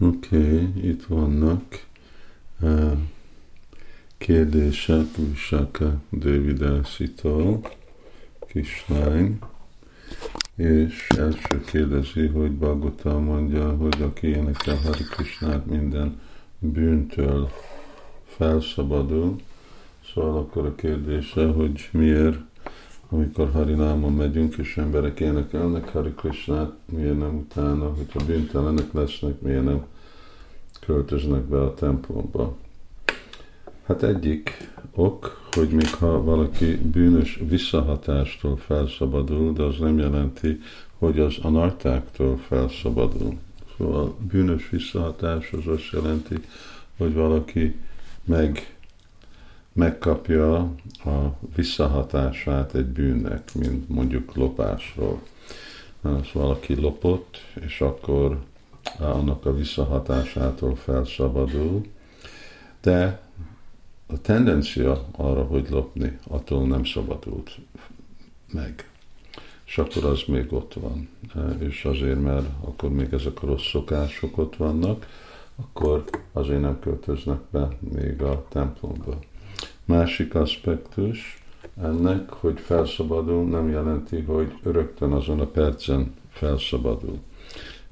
Oké, okay, itt vannak uh, kérdések Visaka Devidásitól, kislány, és első kérdezi, hogy Bagota mondja, hogy aki énekel Hari Krishnát minden bűntől felszabadul. Szóval akkor a kérdése, hogy miért, amikor Harinámon megyünk, és emberek énekelnek Hari Krishnát, miért nem utána, hogyha bűntelenek lesznek, miért nem költöznek be a templomba. Hát egyik ok, hogy még ha valaki bűnös visszahatástól felszabadul, de az nem jelenti, hogy az anartáktól felszabadul. Szóval bűnös visszahatás az azt jelenti, hogy valaki meg, megkapja a visszahatását egy bűnnek, mint mondjuk lopásról. Szóval valaki lopott, és akkor annak a visszahatásától felszabadul, de a tendencia arra, hogy lopni, attól nem szabadult meg. És akkor az még ott van. És azért, mert akkor még ezek a rossz szokások ott vannak, akkor azért nem költöznek be még a templomba. Másik aspektus ennek, hogy felszabadul, nem jelenti, hogy rögtön azon a percen felszabadul.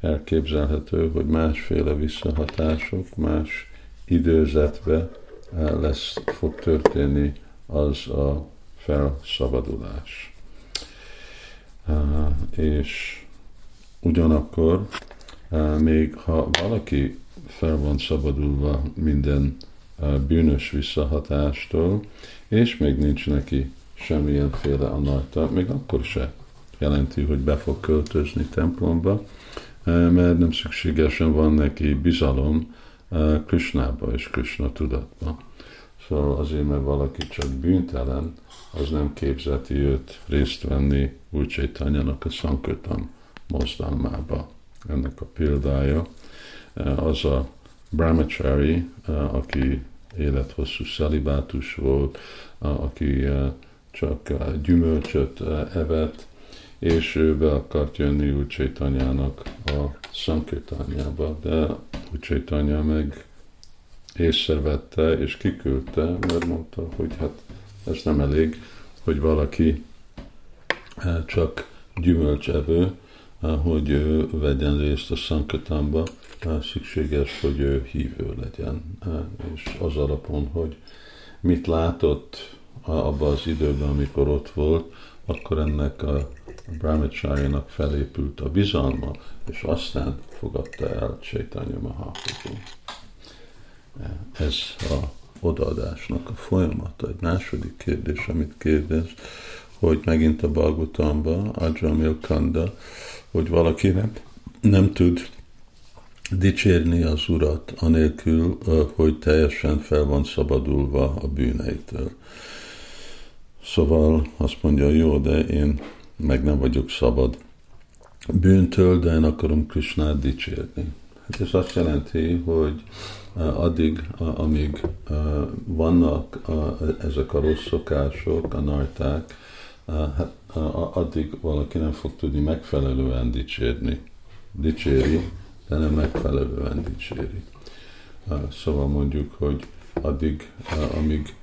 Elképzelhető, hogy másféle visszahatások, más időzetbe lesz, fog történni az a felszabadulás. És ugyanakkor még ha valaki fel van szabadulva minden bűnös visszahatástól, és még nincs neki semmilyenféle anarta, még akkor se jelenti, hogy be fog költözni templomba, mert nem szükségesen van neki bizalom Krishnába és Krishna tudatba. Szóval azért, mert valaki csak bűntelen, az nem képzeti őt részt venni úgy Csaitanyának a Sankirtan mozdalmába. Ennek a példája az a brahmachari, aki élethosszú szelibátus volt, aki csak gyümölcsöt evett, és ő be akart jönni úgy Csaitanyának a Sankirtanyába, de úgy Csaitanya meg észrevette és kiküldte, mert mondta, hogy hát ez nem elég, hogy valaki eh, csak gyümölcsevő, eh, hogy ő vegyen részt a Sankatamba, eh, szükséges, hogy ő hívő legyen. És az alapon, hogy mit látott abban az időben, amikor ott volt, akkor ennek a brahmacsájának felépült a bizalma, és aztán fogadta el Chaitanya Mahaprabhu. Ez a odaadásnak a folyamata. Egy második kérdés, amit kérdez, hogy megint a Balgutamba, Ajamil Kanda, hogy valaki nem, nem tud dicsérni az Urat, anélkül, hogy teljesen fel van szabadulva a bűneitől. Szóval azt mondja, jó, de én meg nem vagyok szabad bűntől, de én akarom Krisnát dicsérni. Hát ez azt jelenti, hogy addig, amíg vannak ezek a rossz szokások, a narták, hát addig valaki nem fog tudni megfelelően dicsérni. Dicséri, de nem megfelelően dicséri. Szóval mondjuk, hogy addig, amíg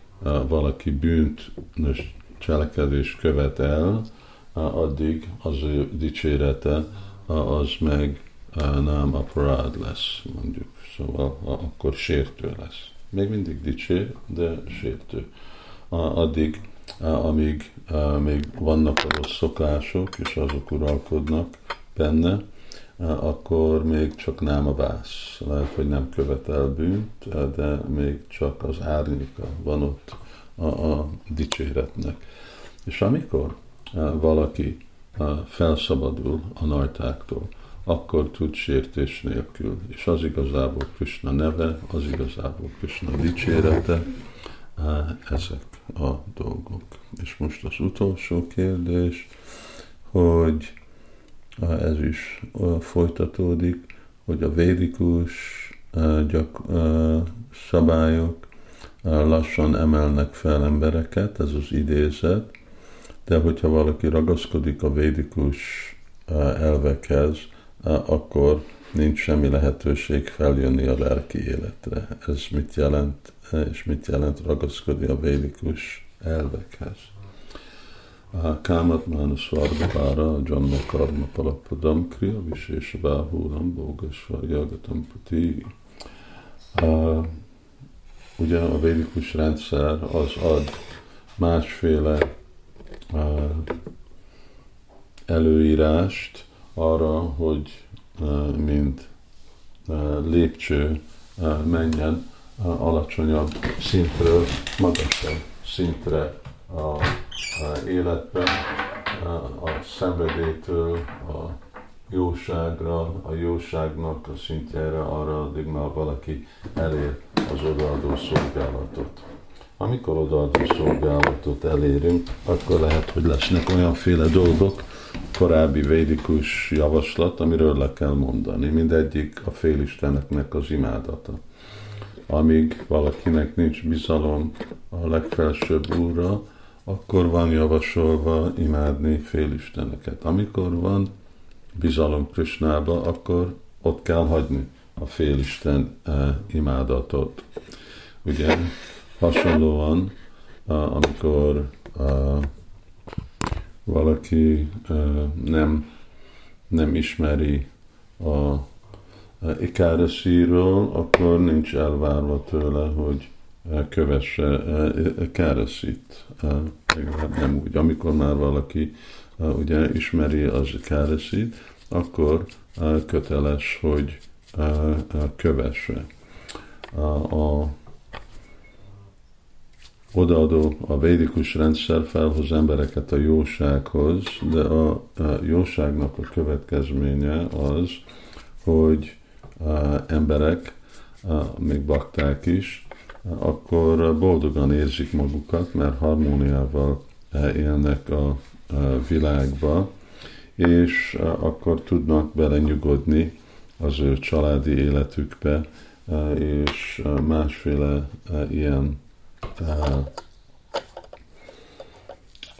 valaki bűnt cselekedés követ el, addig az ő dicsérete az meg nem aparád lesz, mondjuk. Szóval akkor sértő lesz. Még mindig dicsér, de sértő. Addig, amíg még vannak a rossz szokások, és azok uralkodnak benne, akkor még csak nem a vász. Lehet, hogy nem követel bűnt, de még csak az árnyéka van ott a, a dicséretnek. És amikor valaki felszabadul a najtáktól, akkor tud sértés nélkül. És az igazából Krishna neve, az igazából Krishna dicsérete, ezek a dolgok. És most az utolsó kérdés, hogy ez is folytatódik, hogy a védikus gyak, szabályok lassan emelnek fel embereket, ez az idézet, de hogyha valaki ragaszkodik a védikus elvekhez, akkor nincs semmi lehetőség feljönni a lelki életre. Ez mit jelent, és mit jelent ragaszkodni a védikus elvekhez. A kámat mána svargapára, janma karma palapadam, kriya visésa báhúram, bógasva jagatam puti. Ugye a védikus rendszer az ad másféle előírást arra, hogy mint lépcső menjen alacsonyabb szintről magasabb szintre a, a életben, a szenvedélytől a jóságra, a jóságnak a szintjére arra addig már valaki elér az odaadó szolgálatot. Amikor odaadó szolgálatot elérünk, akkor lehet, hogy lesznek olyanféle dolgok, korábbi védikus javaslat, amiről le kell mondani. Mindegyik a félisteneknek az imádata. Amíg valakinek nincs bizalom a legfelsőbb úrra, akkor van javasolva imádni félisteneket. Amikor van bizalom Krisnába, akkor ott kell hagyni a félisten uh, imádatot. Ugye hasonlóan, amikor valaki uh, nem, nem ismeri a Ikáraszíról, akkor nincs elvárva tőle, hogy kövesse Káraszit. Nem úgy. Amikor már valaki ugye ismeri az Káraszit, akkor köteles, hogy kövesse. A, odaadó a védikus rendszer felhoz embereket a jósághoz, de a jóságnak a következménye az, hogy emberek, még bakták is, akkor boldogan érzik magukat, mert harmóniával élnek a világba, és akkor tudnak belenyugodni az ő családi életükbe, és másféle ilyen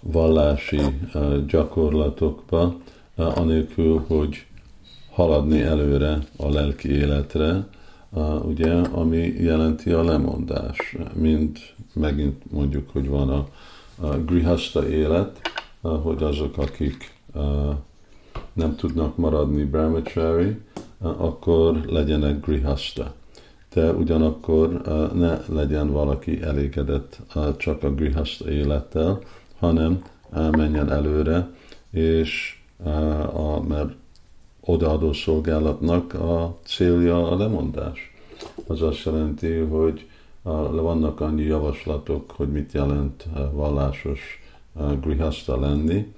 vallási gyakorlatokba, anélkül, hogy haladni előre a lelki életre, ugye, ami jelenti a lemondás. Mind megint mondjuk, hogy van a, a grihasta élet, hogy azok, akik nem tudnak maradni brahmachari, akkor legyenek grihasta. De ugyanakkor ne legyen valaki elégedett csak a grihasta élettel, hanem menjen előre, és a, mert odaadó szolgálatnak a célja a lemondás. Az azt jelenti, hogy vannak annyi javaslatok, hogy mit jelent vallásos grihasta lenni,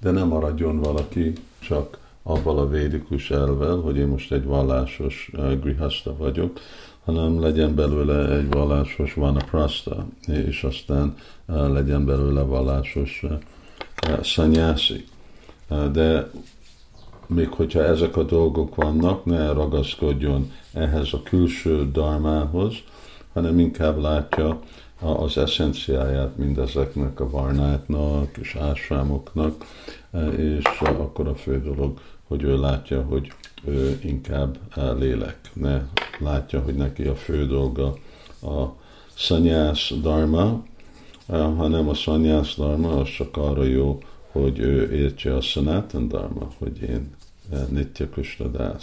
de nem maradjon valaki csak abban a védikus elvel, hogy én most egy vallásos grihasta vagyok, hanem legyen belőle egy vallásos vanaprasta, és aztán legyen belőle vallásos szanyászi. De még hogyha ezek a dolgok vannak, ne ragaszkodjon ehhez a külső darmához, hanem inkább látja az eszenciáját mindezeknek a varnáknak és ásrámoknak, és akkor a fő dolog, hogy ő látja, hogy ő inkább lélek. Ne látja, hogy neki a fő dolga a szanyász dharma, hanem a szanyász dharma az csak arra jó, hogy ő értse a sanatan dharma, hogy én Nitya Krishna.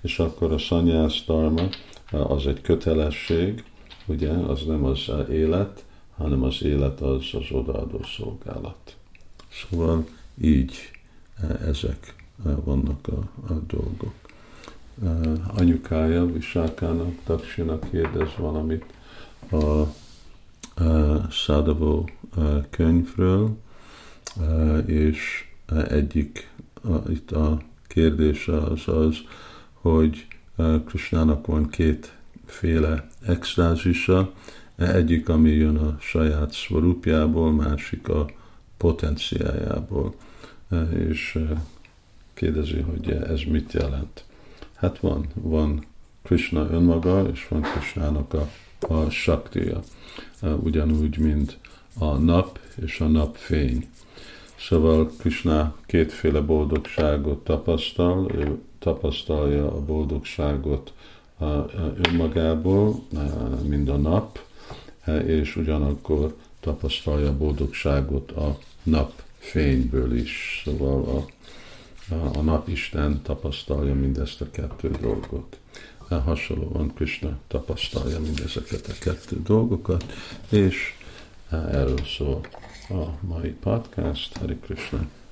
És akkor a szanyász dharma az egy kötelesség, ugye, az nem az élet, hanem az élet az az odaadó szolgálat. Szóval így ezek vannak a, a dolgok. Anyukája Visákának, Taksinak kérdez valamit a, a Szádavó könyvről, és egyik a, itt a kérdése az az, hogy Krishnának van kétféle extázisa, egyik, ami jön a saját szvarupjából, másik a potenciájából. És kérdezi, hogy ez mit jelent. Hát van, van Krishna önmaga, és van Krishnának a, a saktia. Ugyanúgy, mint a nap és a napfény. Szóval Krishna kétféle boldogságot tapasztal, ő tapasztalja a boldogságot önmagából, mind a nap, és ugyanakkor tapasztalja a boldogságot a nap fényből is. Szóval a, a, napisten tapasztalja mindezt a kettő dolgot. Hasonlóan Krishna tapasztalja mindezeket a kettő dolgokat, és erről szól a mai podcast. Hari Krishna.